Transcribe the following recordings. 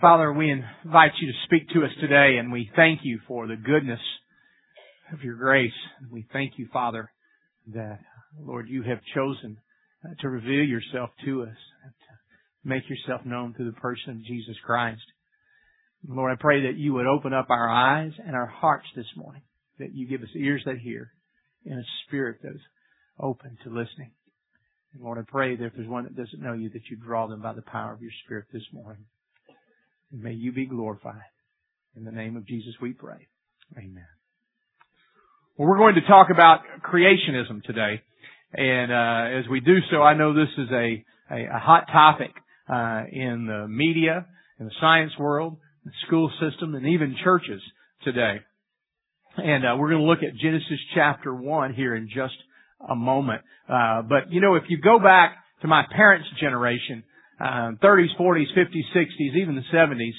Father, we invite you to speak to us today and we thank you for the goodness of your grace. We thank you, Father, that, Lord, you have chosen uh, to reveal yourself to us, to make yourself known through the person of Jesus Christ. Lord, I pray that you would open up our eyes and our hearts this morning, that you give us ears that hear and a spirit that is open to listening. Lord, I pray that if there's one that doesn't know you, that you draw them by the power of your Spirit this morning. May you be glorified. In the name of Jesus we pray. Amen. Well, we're going to talk about creationism today. And uh, as we do so, I know this is a, a, a hot topic uh, in the media, in the science world, the school system, and even churches today. And uh, we're going to look at Genesis chapter 1 here in just a moment. Uh, but, you know, if you go back to my parents' generation, uh, 30s, 40s, 50s, 60s, even the 70s,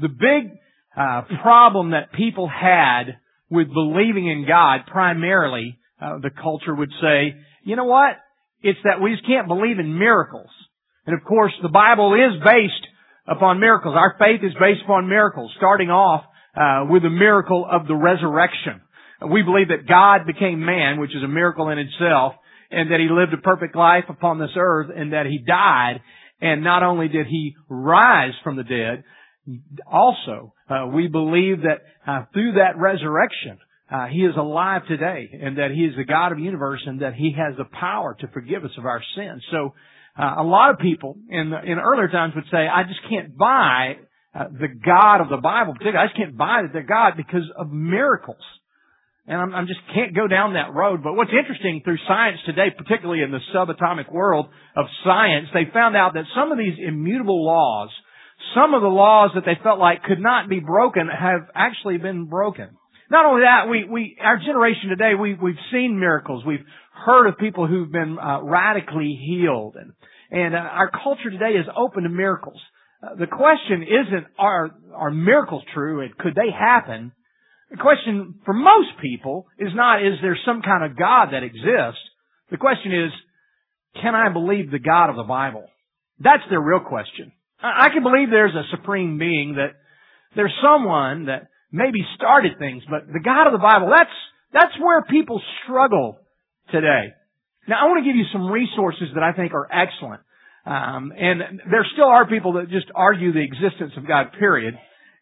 the big uh, problem that people had with believing in God, primarily, uh, the culture would say, you know what? It's that we just can't believe in miracles. And of course, the Bible is based upon miracles. Our faith is based upon miracles, starting off uh, with the miracle of the resurrection. We believe that God became man, which is a miracle in itself, and that He lived a perfect life upon this earth, and that He died, and not only did He rise from the dead, also, uh, we believe that uh, through that resurrection, uh, He is alive today, and that He is the God of the universe, and that He has the power to forgive us of our sins. So, uh, a lot of people in in earlier times would say, "I just can't buy uh, the God of the Bible, particularly. I just can't buy that they're God because of miracles." And I'm, I'm just can't go down that road. But what's interesting through science today, particularly in the subatomic world of science, they found out that some of these immutable laws, some of the laws that they felt like could not be broken have actually been broken. Not only that, we, we, our generation today, we, we've seen miracles. We've heard of people who've been uh, radically healed. And, and uh, our culture today is open to miracles. Uh, the question isn't, are, are miracles true and could they happen? The question for most people is not, is there some kind of God that exists? The question is, can I believe the God of the Bible? That's their real question. I can believe there's a supreme being that there's someone that maybe started things, but the God of the Bible, that's, that's where people struggle today. Now I want to give you some resources that I think are excellent. Um, and there still are people that just argue the existence of God, period.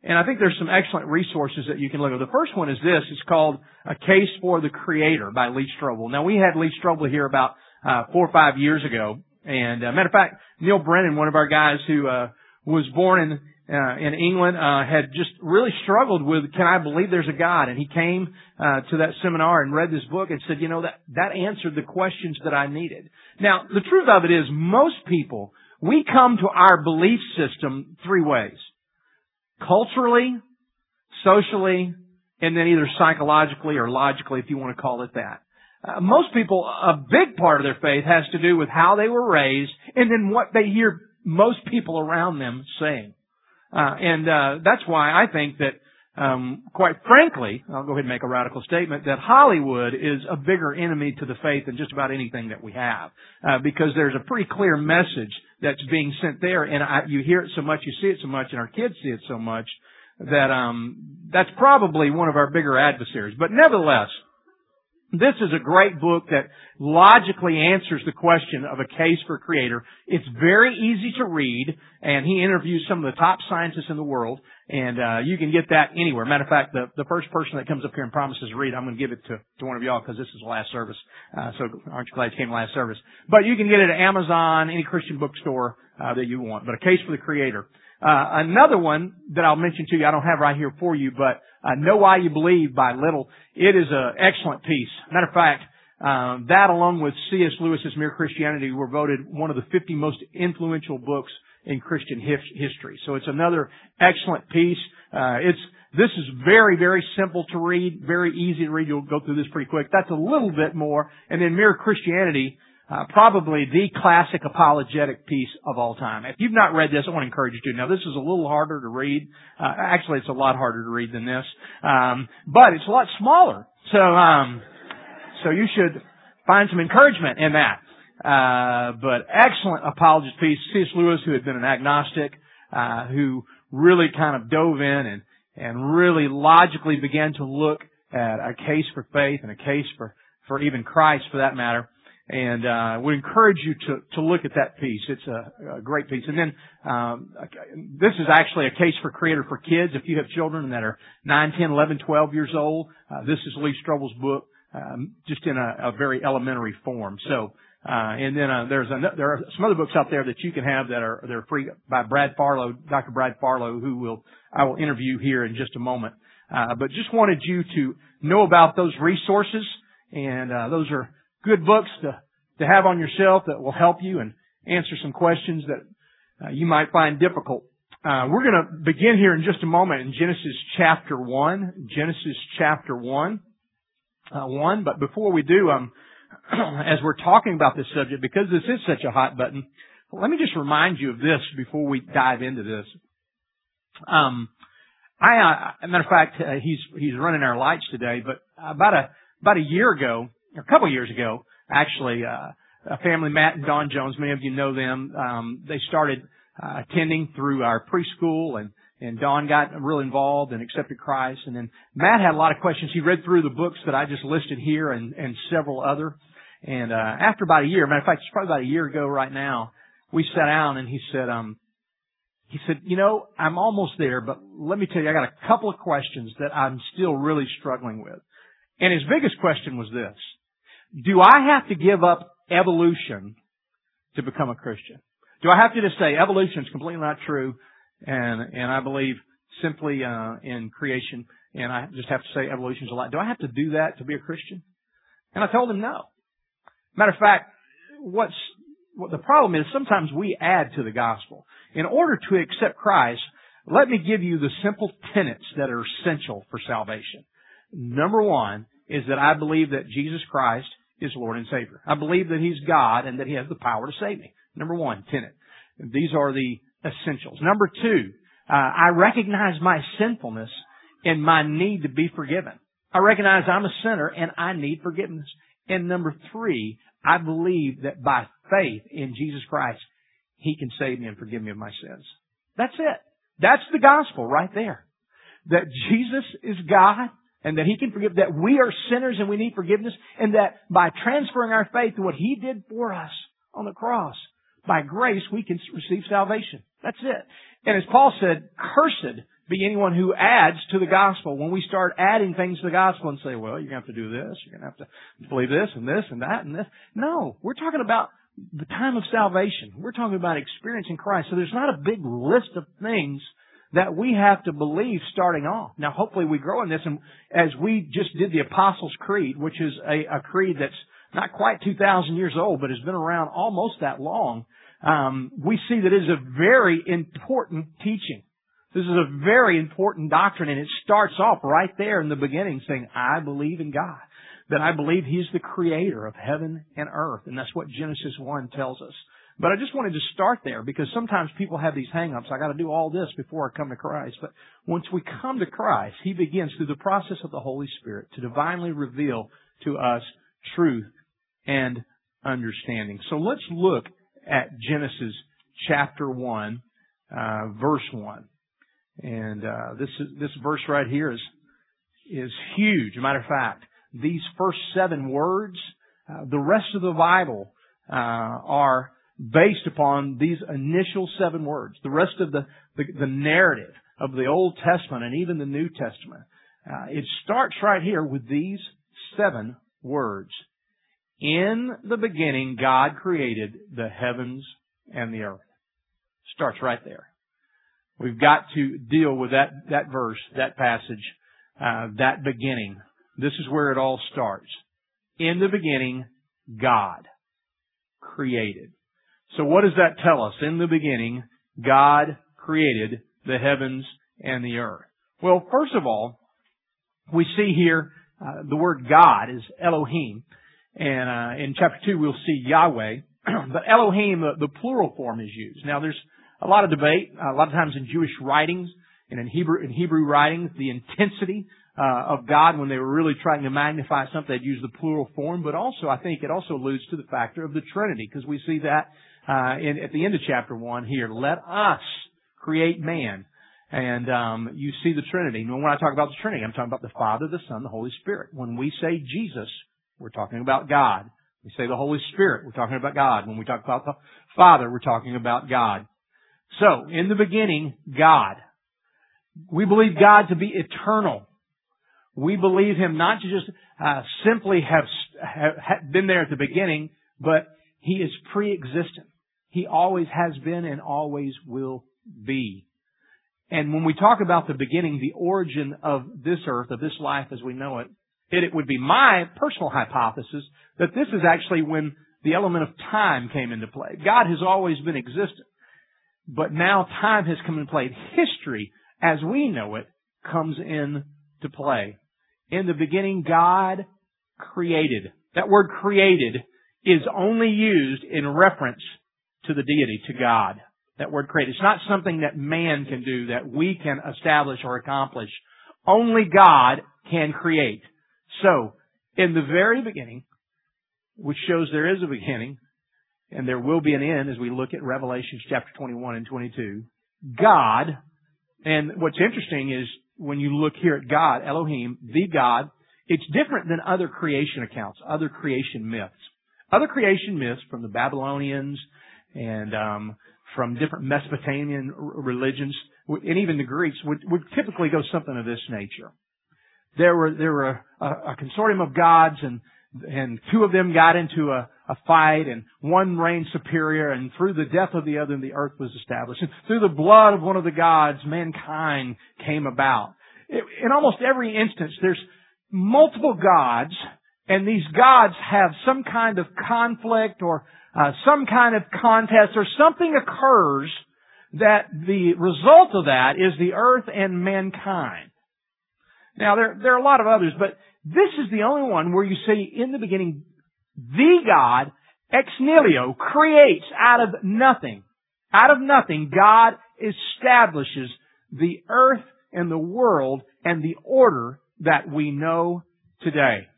And I think there's some excellent resources that you can look at. The first one is this. It's called A Case for the Creator by Lee Strobel. Now we had Lee Strobel here about uh, four or five years ago. And uh, matter of fact, Neil Brennan, one of our guys who uh, was born in uh, in England, uh, had just really struggled with, can I believe there's a God? And he came uh, to that seminar and read this book and said, you know, that that answered the questions that I needed. Now, the truth of it is, most people we come to our belief system three ways culturally, socially, and then either psychologically or logically, if you want to call it that. Uh, most people, a big part of their faith has to do with how they were raised and then what they hear most people around them saying. Uh, and uh, that's why I think that, um, quite frankly, I'll go ahead and make a radical statement that Hollywood is a bigger enemy to the faith than just about anything that we have, uh, because there's a pretty clear message that's being sent there, and I, you hear it so much, you see it so much, and our kids see it so much that um, that's probably one of our bigger adversaries. But nevertheless, this is a great book that logically answers the question of a case for creator. It's very easy to read, and he interviews some of the top scientists in the world, and uh, you can get that anywhere. Matter of fact, the, the first person that comes up here and promises to read, I'm going to give it to, to one of y'all because this is the last service. Uh, so aren't you glad you came last service? But you can get it at Amazon, any Christian bookstore uh, that you want. But a case for the creator. Uh, another one that I'll mention to you, I don't have right here for you, but uh, Know Why You Believe by Little. It is an excellent piece. Matter of fact, um, that along with C.S. Lewis's Mere Christianity were voted one of the 50 most influential books in Christian hif- history. So it's another excellent piece. Uh, it's this is very, very simple to read, very easy to read. You'll go through this pretty quick. That's a little bit more. And then Mere Christianity uh, probably the classic apologetic piece of all time. If you've not read this, I want to encourage you to. Now, this is a little harder to read. Uh, actually, it's a lot harder to read than this, um, but it's a lot smaller. So, um, so you should find some encouragement in that. Uh, but excellent apologist piece. C.S. Lewis, who had been an agnostic, uh, who really kind of dove in and, and really logically began to look at a case for faith and a case for, for even Christ for that matter. And uh, would encourage you to to look at that piece. It's a, a great piece. And then um, this is actually a case for creator for kids. If you have children that are 9, 10, 11, 12 years old, uh, this is Lee Strobel's book, um, just in a, a very elementary form. So uh, and then uh, there's there are some other books out there that you can have that are they're free by Brad Farlow, Dr. Brad Farlow, who will I will interview here in just a moment. Uh, but just wanted you to know about those resources, and uh, those are good books to to have on your shelf that will help you and answer some questions that uh, you might find difficult. Uh, we're going to begin here in just a moment in Genesis chapter one. Genesis chapter one, one. But before we do, um as we're talking about this subject, because this is such a hot button, let me just remind you of this before we dive into this. Um, I, uh, a matter of fact, uh, he's he's running our lights today, but about a about a year ago, a couple of years ago, actually, uh, a family, Matt and Dawn Jones, many of you know them. Um, they started uh, attending through our preschool, and and Dawn got real involved and accepted Christ. And then Matt had a lot of questions. He read through the books that I just listed here and, and several other. And, uh, after about a year, matter of fact, it's probably about a year ago right now, we sat down and he said, um, he said, you know, I'm almost there, but let me tell you, I got a couple of questions that I'm still really struggling with. And his biggest question was this. Do I have to give up evolution to become a Christian? Do I have to just say evolution is completely not true? and and I believe simply uh, in creation, and I just have to say evolution is a lie? Do I have to do that to be a Christian? And I told him no. Matter of fact, what's what the problem is sometimes we add to the gospel. In order to accept Christ, let me give you the simple tenets that are essential for salvation. Number one is that I believe that Jesus Christ is Lord and Savior. I believe that He's God and that He has the power to save me. Number one, tenet. These are the essentials. Number two, uh, I recognize my sinfulness and my need to be forgiven. I recognize I'm a sinner and I need forgiveness. And number three, I believe that by faith in Jesus Christ, He can save me and forgive me of my sins. That's it. That's the gospel right there. That Jesus is God and that He can forgive, that we are sinners and we need forgiveness and that by transferring our faith to what He did for us on the cross, by grace we can receive salvation. That's it. And as Paul said, cursed be anyone who adds to the gospel. When we start adding things to the gospel and say, well, you're going to have to do this, you're going to have to believe this and this and that and this. No, we're talking about the time of salvation. We're talking about experiencing Christ. So there's not a big list of things that we have to believe starting off. Now hopefully we grow in this and as we just did the Apostles' Creed, which is a, a creed that's not quite 2,000 years old, but has been around almost that long, um, we see that it is a very important teaching. This is a very important doctrine, and it starts off right there in the beginning saying, I believe in God. That I believe He's the creator of heaven and earth, and that's what Genesis 1 tells us. But I just wanted to start there because sometimes people have these hang-ups. I gotta do all this before I come to Christ. But once we come to Christ, He begins through the process of the Holy Spirit to divinely reveal to us truth and understanding. So let's look at Genesis chapter 1, uh, verse 1. And uh, this is, this verse right here is is huge. As a matter of fact, these first seven words, uh, the rest of the Bible uh, are based upon these initial seven words. The rest of the, the, the narrative of the Old Testament and even the New Testament, uh, it starts right here with these seven words. In the beginning, God created the heavens and the earth. Starts right there. We've got to deal with that, that verse, that passage, uh, that beginning. This is where it all starts. In the beginning, God created. So what does that tell us? In the beginning, God created the heavens and the earth. Well, first of all, we see here uh, the word God is Elohim. And uh, in chapter two, we'll see Yahweh, but Elohim, the, the, plural form is used. Now, there's a lot of debate. Uh, a lot of times in Jewish writings and in Hebrew in Hebrew writings, the intensity uh, of God when they were really trying to magnify something, they'd use the plural form. But also, I think it also alludes to the factor of the Trinity because we see that uh, in, at the end of chapter one here. Let us create man. And um, you see the Trinity. And when I talk about the Trinity, I'm talking about the Father, the Son, the Holy Spirit. When we say Jesus, we're talking about God. We say the Holy Spirit, we're talking about God. When we talk about the Father, we're talking about God. So, in the beginning, God. We believe God to be eternal. We believe Him not to just uh, simply have, have been there at the beginning, but He is pre-existent. He always has been and always will be. And when we talk about the beginning, the origin of this earth, of this life as we know it, it, it would be my personal hypothesis that this is actually when the element of time came into play. God has always been existent, but now time has come into play. History, as we know it, comes into play. In the beginning, God created. That word created is only used in reference to the deity, to God. That word create. It's not something that man can do, that we can establish or accomplish. Only God can create. So, in the very beginning, which shows there is a beginning, and there will be an end as we look at Revelations chapter 21 and 22, God, and what's interesting is when you look here at God, Elohim, the God, it's different than other creation accounts, other creation myths. Other creation myths from the Babylonians and um, from different Mesopotamian religions, and even the Greeks, would, would typically go something of this nature. There were there were a, a, consortium of gods, and and two of them got into a, a fight, and one reigned superior, and through the death of the other, the earth was established. And through the blood of one of the gods, mankind came about. In almost every instance, there's multiple gods, and these gods have some kind of conflict or uh, some kind of contest or something occurs that the result of that is the earth and mankind. Now there, there are a lot of others, but this is the only one where you see in the beginning, the God, ex nihilo, creates out of nothing. Out of nothing, God establishes the earth and the world and the order that we know today.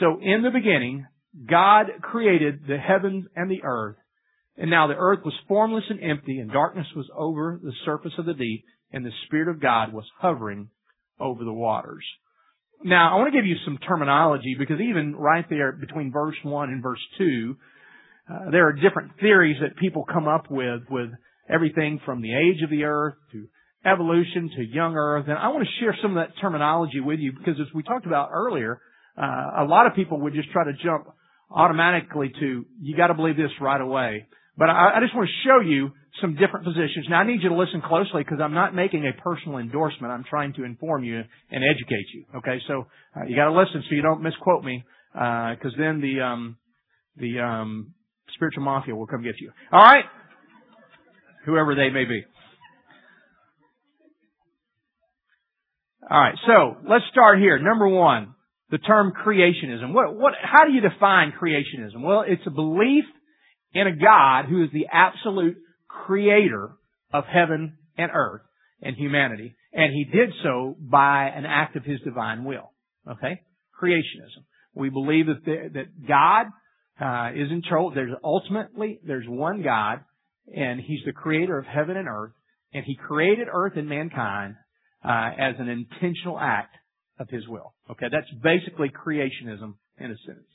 So in the beginning, God created the heavens and the earth, and now the earth was formless and empty, and darkness was over the surface of the deep, and the Spirit of God was hovering over the waters. Now, I want to give you some terminology because even right there between verse 1 and verse 2, uh, there are different theories that people come up with, with everything from the age of the earth to evolution to young earth. And I want to share some of that terminology with you because as we talked about earlier, uh, a lot of people would just try to jump automatically to, you gotta believe this right away. But I, I just want to show you some different positions. Now I need you to listen closely because I'm not making a personal endorsement. I'm trying to inform you and educate you. Okay, so uh, you got to listen so you don't misquote me, because uh, then the um, the um, spiritual mafia will come get you. All right, whoever they may be. All right, so let's start here. Number one, the term creationism. What, what, how do you define creationism? Well, it's a belief in a God who is the absolute creator of heaven and earth and humanity. And he did so by an act of his divine will. Okay? Creationism. We believe that, the, that God uh, is in control. There's ultimately, there's one God, and he's the creator of heaven and earth, and he created earth and mankind uh, as an intentional act of his will. Okay, that's basically creationism in a sentence.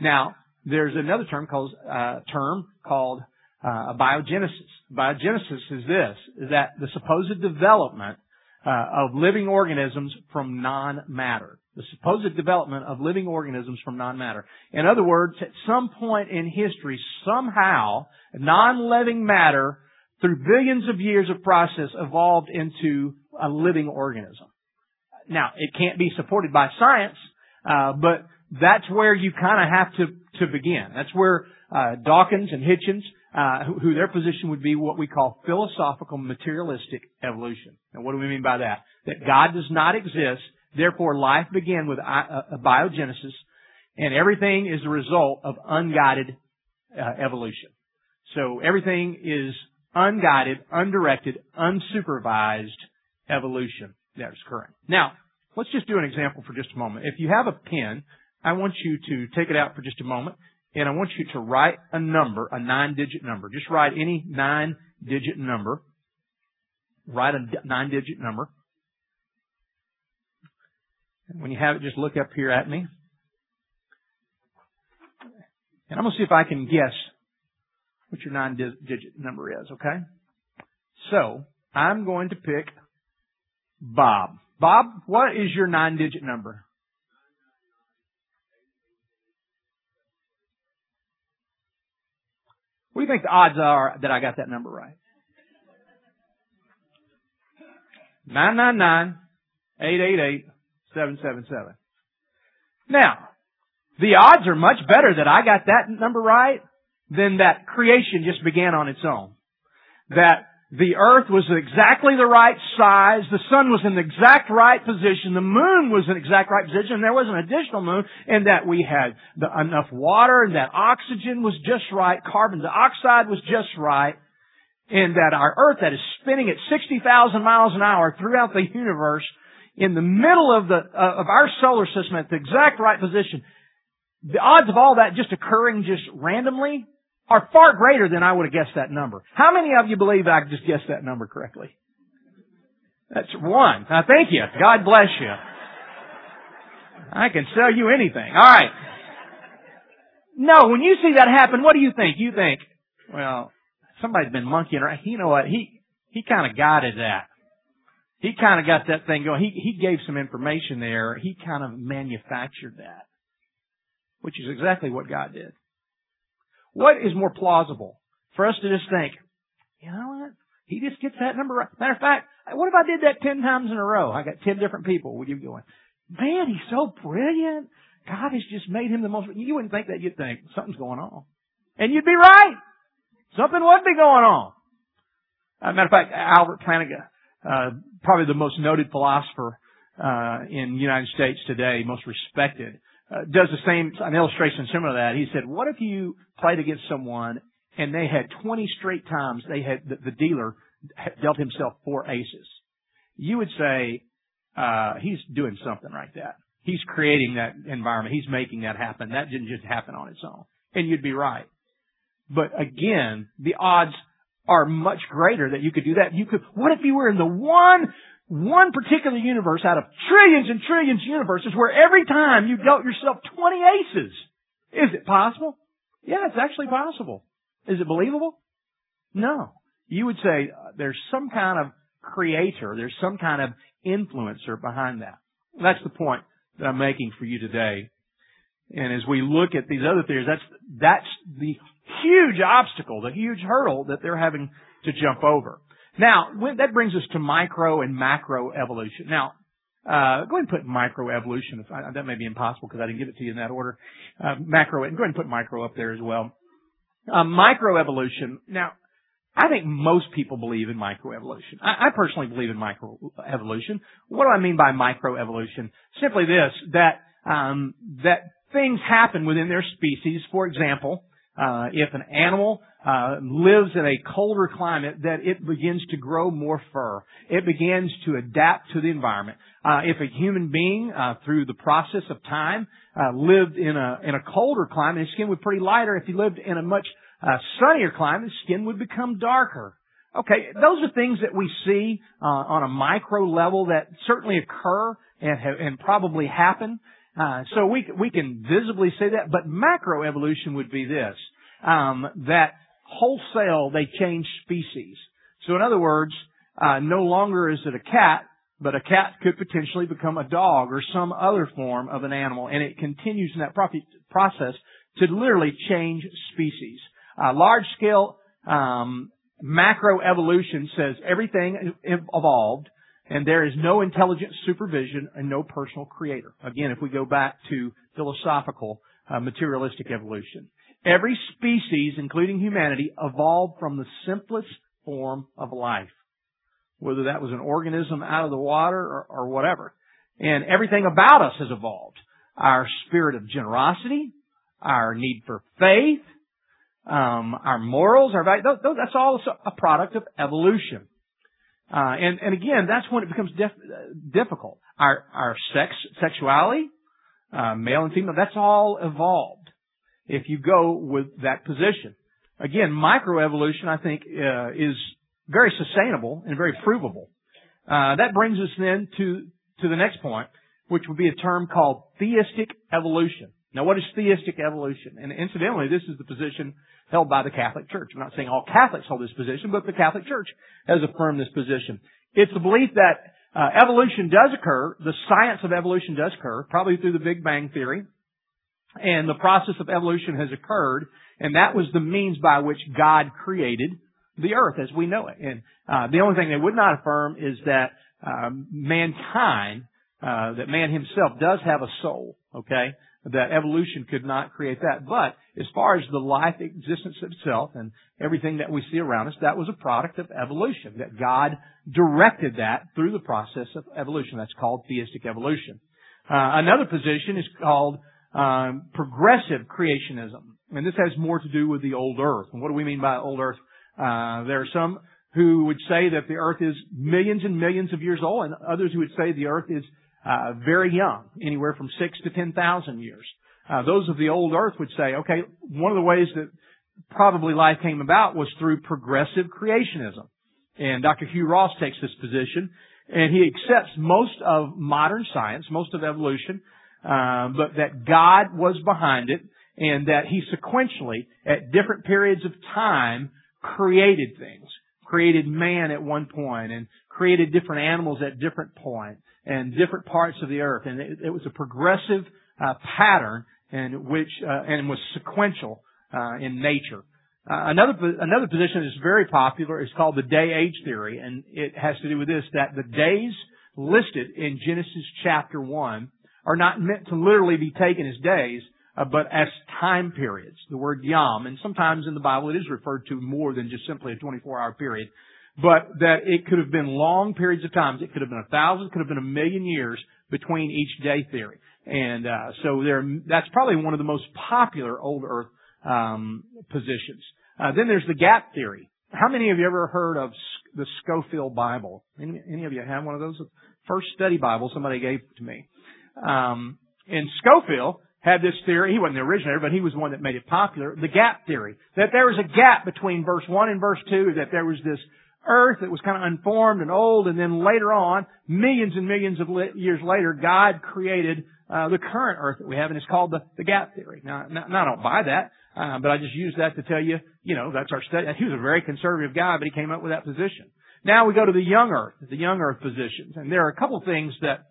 Now, there's another term called uh, term called uh, biogenesis. Biogenesis is this: is that the supposed development uh, of living organisms from non-matter. The supposed development of living organisms from non-matter. In other words, at some point in history, somehow non-living matter, through billions of years of process, evolved into a living organism. Now, it can't be supported by science, uh, but that's where you kind of have to to begin. That's where uh, Dawkins and Hitchens, uh, who, who, their position would be what we call philosophical materialistic evolution. And what do we mean by that? That God does not exist, therefore life began with a, a biogenesis, and everything is the result of unguided uh, evolution. So everything is unguided, undirected, unsupervised evolution that is current. Now, let's just do an example for just a moment. If you have a pen, I want you to take it out for just a moment, and I want you to write a number, a nine-digit number. Just write any nine-digit number. write a nine digit number. And when you have it, just look up here at me. And I'm going to see if I can guess what your nine digit number is, okay? So, I'm going to pick Bob. Bob, what is your nine digit number? What do you think the odds are that I got that number right? 999 888 777. Now, the odds are much better that I got that number right than that creation just began on its own. That the earth was exactly the right size, the sun was in the exact right position, the moon was in the exact right position, there was an additional moon, and that we had the, enough water, and that oxygen was just right, carbon dioxide was just right, and that our earth that is spinning at 60,000 miles an hour throughout the universe, in the middle of the, uh, of our solar system at the exact right position, the odds of all that just occurring just randomly are far greater than I would have guessed that number. How many of you believe I just guessed that number correctly? That's one. Now thank you. God bless you. I can sell you anything. Alright. No, when you see that happen, what do you think? You think, well, somebody's been monkeying around. You know what? He, he kind of guided that. He kind of got that thing going. He, he gave some information there. He kind of manufactured that. Which is exactly what God did. What is more plausible? For us to just think, you know what? He just gets that number right. Matter of fact, what if I did that ten times in a row? I got ten different people. Would you going, man, he's so brilliant. God has just made him the most, you wouldn't think that. You'd think something's going on. And you'd be right. Something would be going on. As a matter of fact, Albert Plantinga, uh, probably the most noted philosopher, uh, in the United States today, most respected, uh, does the same, an illustration similar to that. He said, what if you played against someone and they had 20 straight times they had, the, the dealer dealt himself four aces? You would say, uh, he's doing something like that. He's creating that environment. He's making that happen. That didn't just happen on its own. And you'd be right. But again, the odds are much greater that you could do that. You could, what if you were in the one one particular universe out of trillions and trillions of universes where every time you dealt yourself 20 aces. Is it possible? Yeah, it's actually possible. Is it believable? No. You would say uh, there's some kind of creator, there's some kind of influencer behind that. That's the point that I'm making for you today. And as we look at these other theories, that's, that's the huge obstacle, the huge hurdle that they're having to jump over. Now, that brings us to micro and macro evolution. Now, uh, go ahead and put micro evolution. I, that may be impossible because I didn't give it to you in that order. Uh, macro, go ahead and put micro up there as well. Uh, micro evolution. Now, I think most people believe in microevolution. I, I personally believe in microevolution. What do I mean by microevolution? Simply this, that, um, that things happen within their species. For example, uh, if an animal uh, lives in a colder climate, that it begins to grow more fur. It begins to adapt to the environment. Uh, if a human being, uh, through the process of time, uh, lived in a in a colder climate, his skin would be pretty lighter. If he lived in a much uh, sunnier climate, his skin would become darker. Okay, those are things that we see on a micro level that certainly occur and have, and probably happen. Uh, so we we can visibly say that, but macroevolution would be this: um, that wholesale they change species. So in other words, uh, no longer is it a cat, but a cat could potentially become a dog or some other form of an animal, and it continues in that process to literally change species. Uh, large scale um, macroevolution says everything evolved and there is no intelligent supervision and no personal creator. Again, if we go back to philosophical uh, materialistic evolution. Every species, including humanity, evolved from the simplest form of life. Whether that was an organism out of the water or, or whatever. And everything about us has evolved. Our spirit of generosity, our need for faith, um, our morals, our values, that's all a product of evolution. Uh, and, and again, that's when it becomes def- difficult. Our, our sex, sexuality, uh, male and female, that's all evolved. If you go with that position. Again, microevolution, I think, uh, is, very sustainable and very provable. Uh, that brings us then to, to the next point, which would be a term called theistic evolution. Now what is theistic evolution? And incidentally, this is the position held by the Catholic Church. I'm not saying all Catholics hold this position, but the Catholic Church has affirmed this position. It's the belief that uh, evolution does occur, the science of evolution does occur, probably through the Big Bang Theory, and the process of evolution has occurred, and that was the means by which God created the earth as we know it. And uh, the only thing they would not affirm is that um, mankind, uh, that man himself does have a soul. Okay, that evolution could not create that. But as far as the life existence itself and everything that we see around us, that was a product of evolution. That God directed that through the process of evolution. That's called theistic evolution. Uh, another position is called um, progressive creationism, and this has more to do with the old Earth. And what do we mean by old Earth? Uh, there are some who would say that the Earth is millions and millions of years old, and others who would say the Earth is uh, very young, anywhere from six to ten thousand years. Uh, those of the old Earth would say, okay, one of the ways that probably life came about was through progressive creationism. And Dr. Hugh Ross takes this position, and he accepts most of modern science, most of evolution, uh, but that God was behind it, and that He sequentially, at different periods of time, created things, created man at one point, and created different animals at different points, and different parts of the earth, and it, it was a progressive uh, pattern, and which uh, and was sequential uh, in nature. Uh, another another position that is very popular is called the day age theory, and it has to do with this: that the days listed in Genesis chapter one are not meant to literally be taken as days, uh, but as time periods. The word yom, and sometimes in the Bible it is referred to more than just simply a 24-hour period, but that it could have been long periods of times. It could have been a thousand, could have been a million years between each day theory, and uh, so there. That's probably one of the most popular old Earth um, positions. Uh, then there's the gap theory. How many of you ever heard of the Scofield Bible? Any, any of you have one of those? First study Bible somebody gave to me. Um, and Scofield had this theory. He wasn't the originator, but he was one that made it popular. The gap theory. That there was a gap between verse 1 and verse 2, that there was this earth that was kind of unformed and old, and then later on, millions and millions of years later, God created uh, the current earth that we have, and it's called the, the gap theory. Now, now, I don't buy that. Uh, but I just use that to tell you, you know, that's our study. He was a very conservative guy, but he came up with that position. Now we go to the young earth, the young earth positions. And there are a couple things that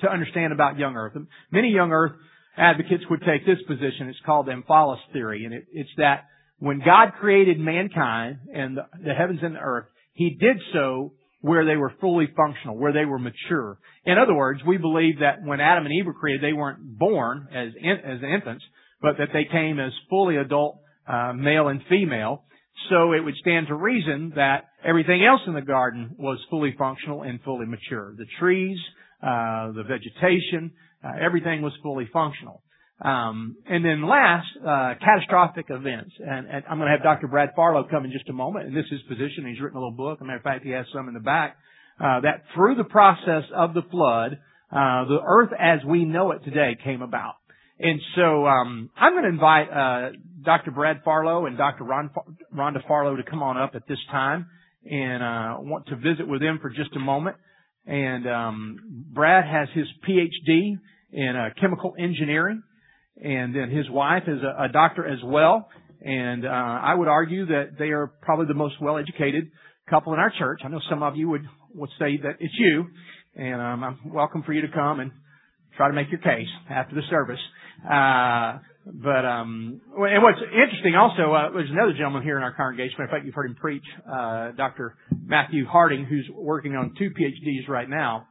to understand about young earth. Many young earth advocates would take this position. It's called the Omphalos theory. And it, it's that when God created mankind and the, heavens and the earth, He did so where they were fully functional, where they were mature. In other words, we believe that when Adam and Eve were created, they weren't born as, in, as infants, but that they came as fully adult uh, male and female. So it would stand to reason that everything else in the garden was fully functional and fully mature. The trees, uh, the vegetation, uh, everything was fully functional. Um, and then last, uh, catastrophic events. And, and I'm going to have Dr. Brad Farlow come in just a moment. And this is his position. He's written a little book. As a matter of fact, he has some in the back. Uh, that through the process of the flood, uh, the earth as we know it today came about. And so um, I'm going to invite uh, Dr. Brad Farlow and Dr. Ron, Rhonda Farlow to come on up at this time, and uh, want to visit with them for just a moment. And um, Brad has his PhD in uh, chemical engineering, and then his wife is a, a doctor as well. And uh, I would argue that they are probably the most well-educated couple in our church. I know some of you would would say that it's you, and um, I'm welcome for you to come and try to make your case after the service. Uh, but um, and what's interesting also, uh, there's another gentleman here in our congregation. In fact, you've heard him preach, uh, Dr. Matthew Harding, who's working on two PhDs right now,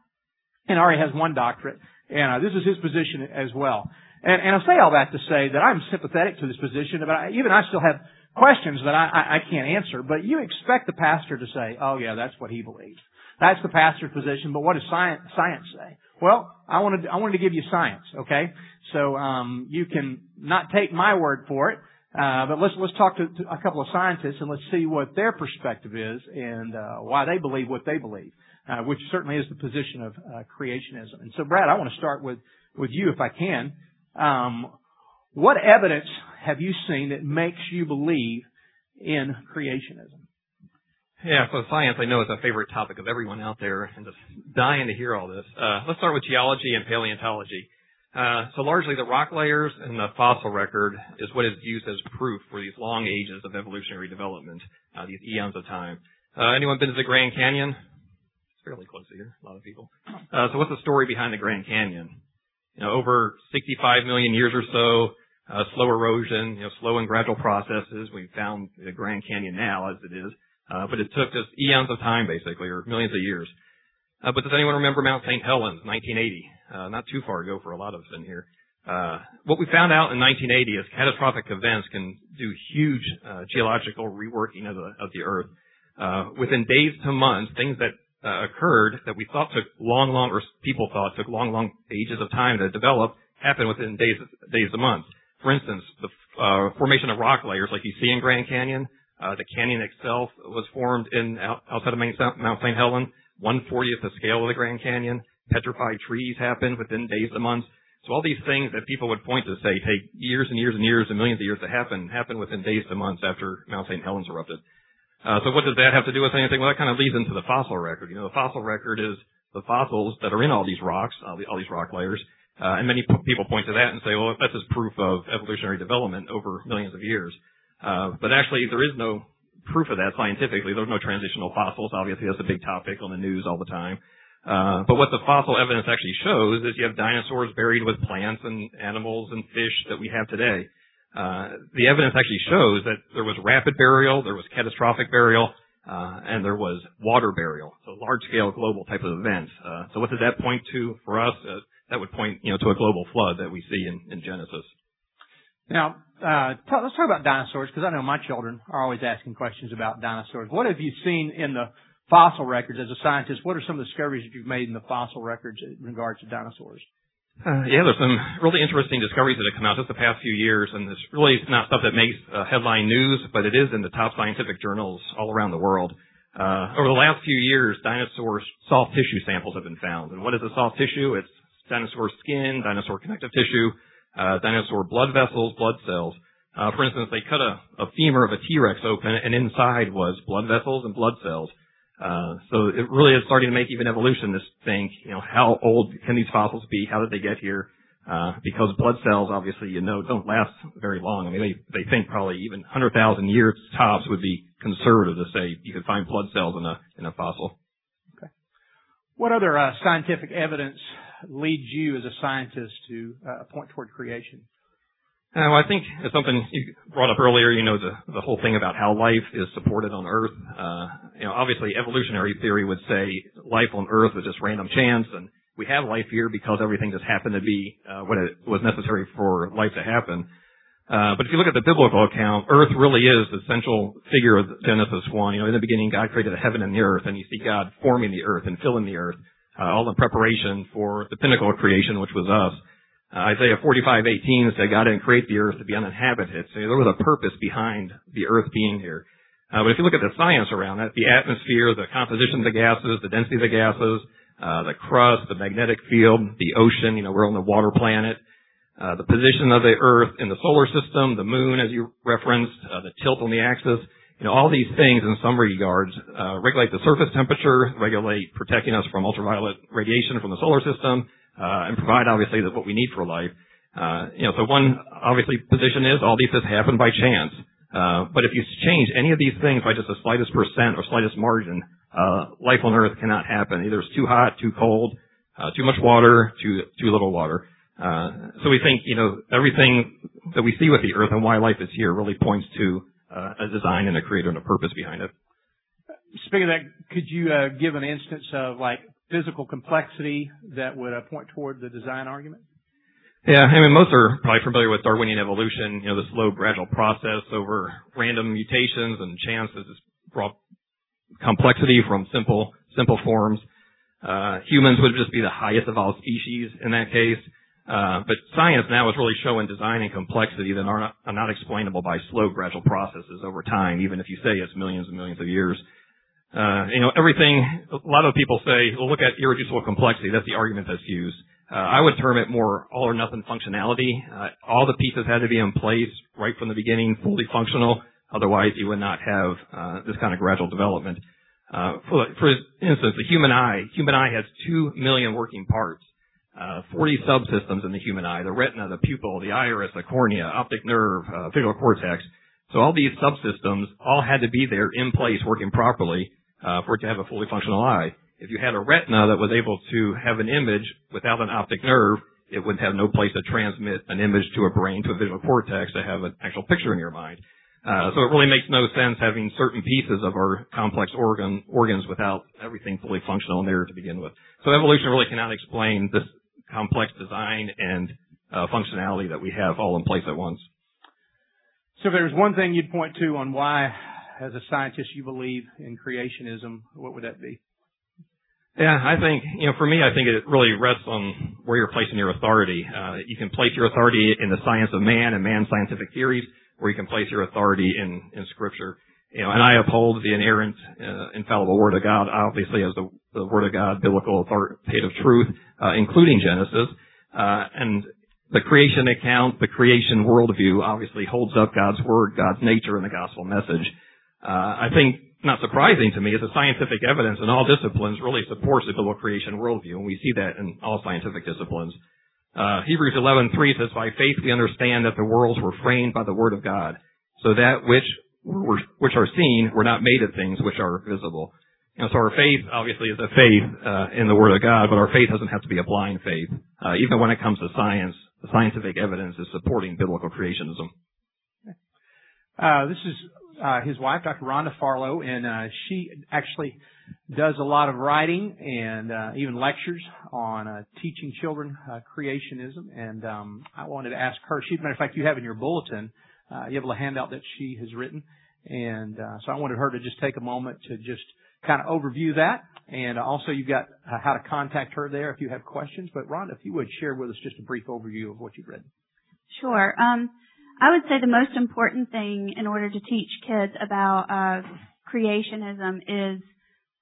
and already has one doctorate. And uh, this is his position as well. And, and I say all that to say that I'm sympathetic to this position, but I, even I still have questions that I, I, I can't answer. But you expect the pastor to say, "Oh yeah, that's what he believes." That's the pastor's position. But what does science, science say? Well, I wanted I wanted to give you science, okay? So um, you can not take my word for it, uh, but let's let's talk to, to, a couple of scientists and let's see what their perspective is and uh, why they believe what they believe, uh, which certainly is the position of uh, creationism. And so, Brad, I want to start with with you if I can. Um, what evidence have you seen that makes you believe in creationism? Yeah, so science I know is a favorite topic of everyone out there and just dying to hear all this. Uh, let's start with geology and paleontology. Uh, so largely the rock layers and the fossil record is what is used as proof for these long ages of evolutionary development, uh, these eons of time. Uh, anyone been to the Grand Canyon? It's fairly close to here, a lot of people. Uh, so what's the story behind the Grand Canyon? You know, over 65 million years or so, uh, slow erosion, you know, slow and gradual processes. We've found the Grand Canyon now as it is. Uh, but it took just eons of time basically, or millions of years. Uh, but does anyone remember Mount St. Helens, 1980? Uh, not too far ago for a lot of us in here. Uh, what we found out in 1980 is catastrophic events can do huge uh, geological reworking of the, of the Earth. Uh, within days to months, things that uh, occurred that we thought took long, long, or people thought took long, long ages of time to develop happened within days, days to months. For instance, the uh, formation of rock layers like you see in Grand Canyon, uh, the canyon itself was formed in outside of Mount St. Helens, 140th the scale of the Grand Canyon. Petrified trees happened within days to months. So all these things that people would point to say take years and years and years and millions of years to happen, happen within days to months after Mount St. Helens erupted. Uh, so what does that have to do with anything? Well, that kind of leads into the fossil record. You know, the fossil record is the fossils that are in all these rocks, all, the, all these rock layers. Uh, and many p- people point to that and say, well, that's just proof of evolutionary development over millions of years. Uh, but actually, there is no proof of that scientifically. There's no transitional fossils. Obviously, that's a big topic on the news all the time. Uh, but what the fossil evidence actually shows is you have dinosaurs buried with plants and animals and fish that we have today. Uh, the evidence actually shows that there was rapid burial, there was catastrophic burial, uh, and there was water burial. So large-scale global type of events. Uh, so what does that point to for us? Uh, that would point, you know, to a global flood that we see in, in Genesis. Now, uh, t- let's talk about dinosaurs because I know my children are always asking questions about dinosaurs. What have you seen in the fossil records as a scientist? What are some of the discoveries that you've made in the fossil records in regards to dinosaurs? Uh, yeah, there's some really interesting discoveries that have come out just the past few years, and it's really not stuff that makes uh, headline news, but it is in the top scientific journals all around the world. Uh, over the last few years, dinosaur soft tissue samples have been found. And what is a soft tissue? It's dinosaur skin, dinosaur connective tissue, uh, dinosaur blood vessels, blood cells. Uh, for instance, they cut a, a femur of a T-Rex open, and inside was blood vessels and blood cells. Uh, so it really is starting to make even evolutionists think, you know, how old can these fossils be? How did they get here? Uh, because blood cells, obviously, you know, don't last very long. I mean, they, they think probably even 100,000 years tops would be conservative to say you could find blood cells in a, in a fossil. Okay. What other uh, scientific evidence leads you as a scientist to uh, point toward creation? Uh, well, I think it's something you brought up earlier. You know, the the whole thing about how life is supported on Earth. Uh, you know, obviously, evolutionary theory would say life on Earth is just random chance, and we have life here because everything just happened to be uh, what it was necessary for life to happen. Uh, but if you look at the biblical account, Earth really is the central figure of Genesis 1. You know, in the beginning, God created the heaven and the earth, and you see God forming the earth and filling the earth uh, all in preparation for the pinnacle of creation, which was us. Uh, Isaiah 45:18 said God didn't create the earth to be uninhabited. So there was a purpose behind the earth being here. Uh, but if you look at the science around that, the atmosphere, the composition of the gases, the density of the gases, uh, the crust, the magnetic field, the ocean, you know, we're on the water planet, uh, the position of the earth in the solar system, the moon, as you referenced, uh, the tilt on the axis, you know, all these things in some regards uh, regulate the surface temperature, regulate protecting us from ultraviolet radiation from the solar system, and provide obviously what we need for life. Uh, you know, so one obviously position is all these things happen by chance. Uh, but if you change any of these things by just the slightest percent or slightest margin, uh, life on Earth cannot happen. Either it's too hot, too cold, uh, too much water, too too little water. Uh, so we think, you know, everything that we see with the Earth and why life is here really points to uh, a design and a creator and a purpose behind it. Speaking of that, could you uh, give an instance of like physical complexity that would uh, point toward the design argument? Yeah, I mean, most are probably familiar with Darwinian evolution, you know, the slow gradual process over random mutations and chance has brought complexity from simple, simple forms. Uh, humans would just be the highest all species in that case. Uh, but science now is really showing design and complexity that are not, are not explainable by slow, gradual processes over time, even if you say it's millions and millions of years. Uh, you know, everything, a lot of people say, well, look at irreducible complexity. That's the argument that's used. Uh, I would term it more all or nothing functionality. Uh, all the pieces had to be in place right from the beginning, fully functional. Otherwise, you would not have uh, this kind of gradual development. Uh, for, for instance, the human eye. Human eye has two million working parts. Uh, 40 subsystems in the human eye, the retina, the pupil, the iris, the cornea, optic nerve, uh, visual cortex. So all these subsystems all had to be there in place working properly uh, for it to have a fully functional eye. If you had a retina that was able to have an image without an optic nerve, it would have no place to transmit an image to a brain, to a visual cortex to have an actual picture in your mind. Uh, so it really makes no sense having certain pieces of our complex organ organs without everything fully functional in there to begin with. So evolution really cannot explain this complex design and uh, functionality that we have all in place at once. So if there's one thing you'd point to on why, as a scientist, you believe in creationism, what would that be? Yeah, I think, you know, for me, I think it really rests on where you're placing your authority. Uh, you can place your authority in the science of man and man's scientific theories, or you can place your authority in, in scripture. You know, and I uphold the inerrant, uh, infallible word of God, obviously as the, the word of God, biblical authoritative truth, uh, including Genesis. Uh, and the creation account, the creation worldview obviously holds up God's word, God's nature, and the gospel message. Uh, I think not surprising to me is the scientific evidence in all disciplines really supports the biblical creation worldview, and we see that in all scientific disciplines. Uh, Hebrews 11:3 says, "By faith we understand that the worlds were framed by the word of God, so that which were, which are seen were not made of things which are visible." Know, so our faith obviously is a faith uh, in the word of God, but our faith doesn't have to be a blind faith. Uh, even when it comes to science, the scientific evidence is supporting biblical creationism. Uh, this is uh, his wife, Dr. Rhonda Farlow, and uh, she actually does a lot of writing and uh, even lectures on uh, teaching children uh, creationism. And um, I wanted to ask her. She, matter of fact, you have in your bulletin, uh, you have a handout that she has written, and uh, so I wanted her to just take a moment to just kind of overview that. And also, you've got uh, how to contact her there if you have questions. But Rhonda, if you would share with us just a brief overview of what you've read. Sure. Um, I would say the most important thing in order to teach kids about uh, creationism is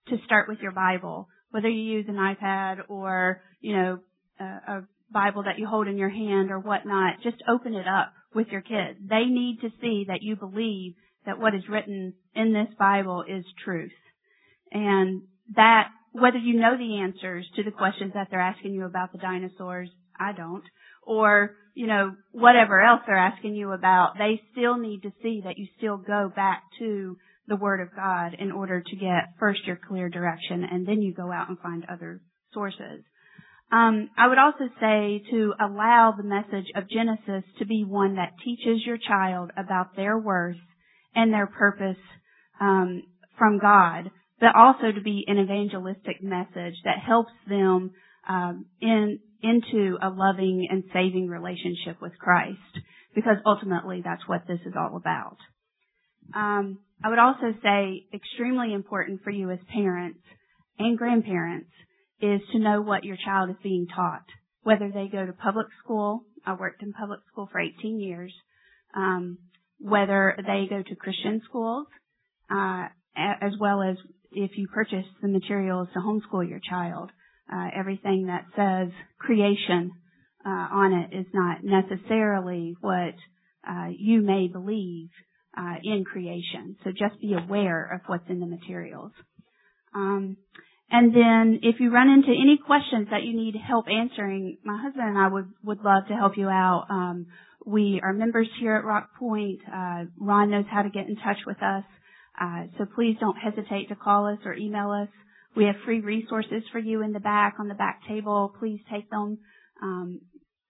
to start with your Bible. Whether you use an iPad or you know a, a Bible that you hold in your hand or whatnot, just open it up with your kids. They need to see that you believe that what is written in this Bible is truth. And that, whether you know the answers to the questions that they're asking you about the dinosaurs, I don't, or, you know, whatever else they're asking you about, they still need to see that you still go back to the Word of God in order to get first your clear direction and then you go out and find other sources. Um, I would also say to allow the message of Genesis to be one that teaches your child about their worth and their purpose um, from God but also to be an evangelistic message that helps them um, in into a loving and saving relationship with Christ, because ultimately that's what this is all about. Um, I would also say extremely important for you as parents and grandparents is to know what your child is being taught, whether they go to public school. I worked in public school for 18 years. Um, whether they go to Christian schools, uh, as well as if you purchase the materials to homeschool your child, uh, everything that says creation uh, on it is not necessarily what uh, you may believe uh, in creation. So just be aware of what's in the materials. Um, and then if you run into any questions that you need help answering, my husband and I would, would love to help you out. Um, we are members here at Rock Point. Uh, Ron knows how to get in touch with us. Uh, so please don't hesitate to call us or email us. We have free resources for you in the back on the back table. Please take them, um,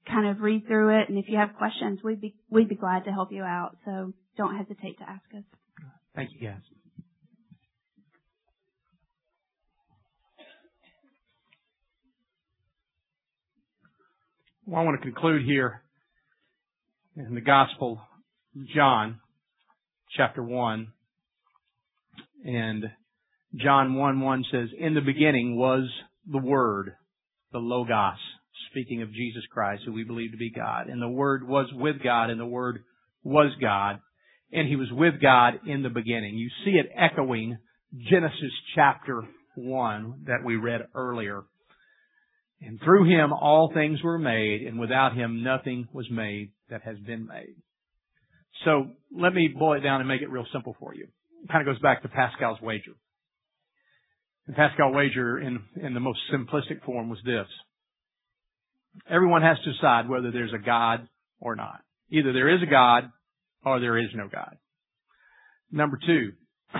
kind of read through it, and if you have questions, we'd be we'd be glad to help you out. So don't hesitate to ask us. Thank you, guys. Well, I want to conclude here in the Gospel, John, chapter 1. And John 1 1 says, In the beginning was the Word, the Logos, speaking of Jesus Christ, who we believe to be God. And the Word was with God, and the Word was God. And He was with God in the beginning. You see it echoing Genesis chapter 1 that we read earlier. And through Him all things were made, and without Him nothing was made that has been made. So let me boil it down and make it real simple for you. It kind of goes back to Pascal's wager. The Pascal wager in, in the most simplistic form was this. Everyone has to decide whether there's a God or not. Either there is a God or there is no God. Number two,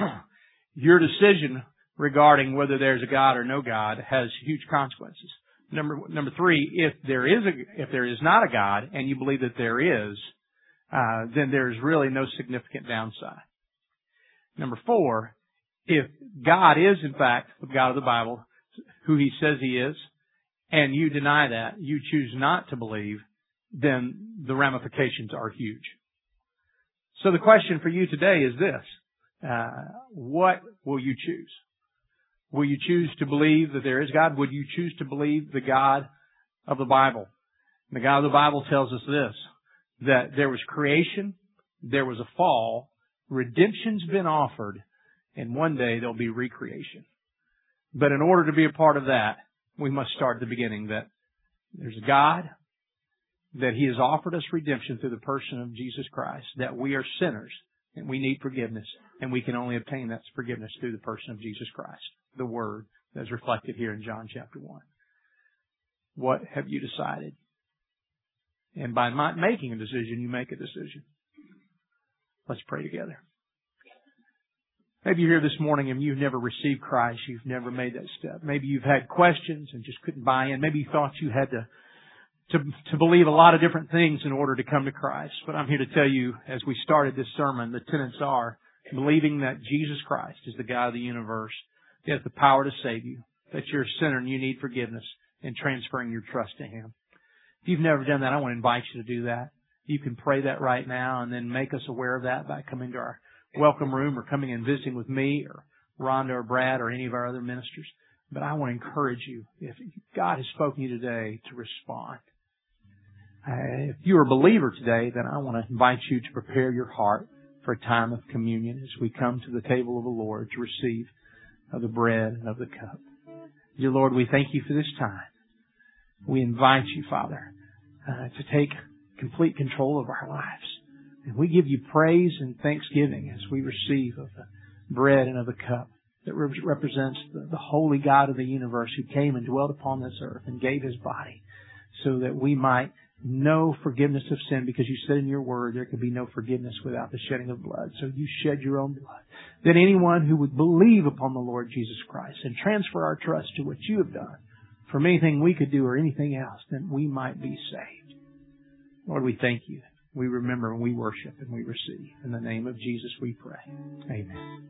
your decision regarding whether there's a God or no God has huge consequences. Number number three, if there is a if there is not a God and you believe that there is, uh, then there's really no significant downside. Number four, if God is in fact the God of the Bible, who He says He is, and you deny that, you choose not to believe, then the ramifications are huge. So the question for you today is this. Uh, what will you choose? Will you choose to believe that there is God? Would you choose to believe the God of the Bible? The God of the Bible tells us this, that there was creation, there was a fall, redemption's been offered, and one day there'll be recreation. But in order to be a part of that, we must start at the beginning that there's a God, that He has offered us redemption through the person of Jesus Christ, that we are sinners and we need forgiveness, and we can only obtain that forgiveness through the person of Jesus Christ, the Word that's reflected here in John chapter 1. What have you decided? And by not making a decision, you make a decision. Let's pray together. Maybe you're here this morning and you've never received Christ. You've never made that step. Maybe you've had questions and just couldn't buy in. Maybe you thought you had to to, to believe a lot of different things in order to come to Christ. But I'm here to tell you, as we started this sermon, the tenets are believing that Jesus Christ is the God of the universe. He has the power to save you, that you're a sinner and you need forgiveness, and transferring your trust to Him. If you've never done that, I want to invite you to do that. You can pray that right now and then make us aware of that by coming to our welcome room or coming and visiting with me or Rhonda or Brad or any of our other ministers. But I want to encourage you, if God has spoken to you today, to respond. Uh, if you're a believer today, then I want to invite you to prepare your heart for a time of communion as we come to the table of the Lord to receive of the bread and of the cup. Dear Lord, we thank you for this time. We invite you, Father, uh, to take complete control of our lives. And we give you praise and thanksgiving as we receive of the bread and of the cup that represents the, the holy God of the universe who came and dwelt upon this earth and gave his body so that we might know forgiveness of sin because you said in your word there could be no forgiveness without the shedding of blood. So you shed your own blood. That anyone who would believe upon the Lord Jesus Christ and transfer our trust to what you have done from anything we could do or anything else, then we might be saved. Lord, we thank you. We remember and we worship and we receive. In the name of Jesus we pray. Amen.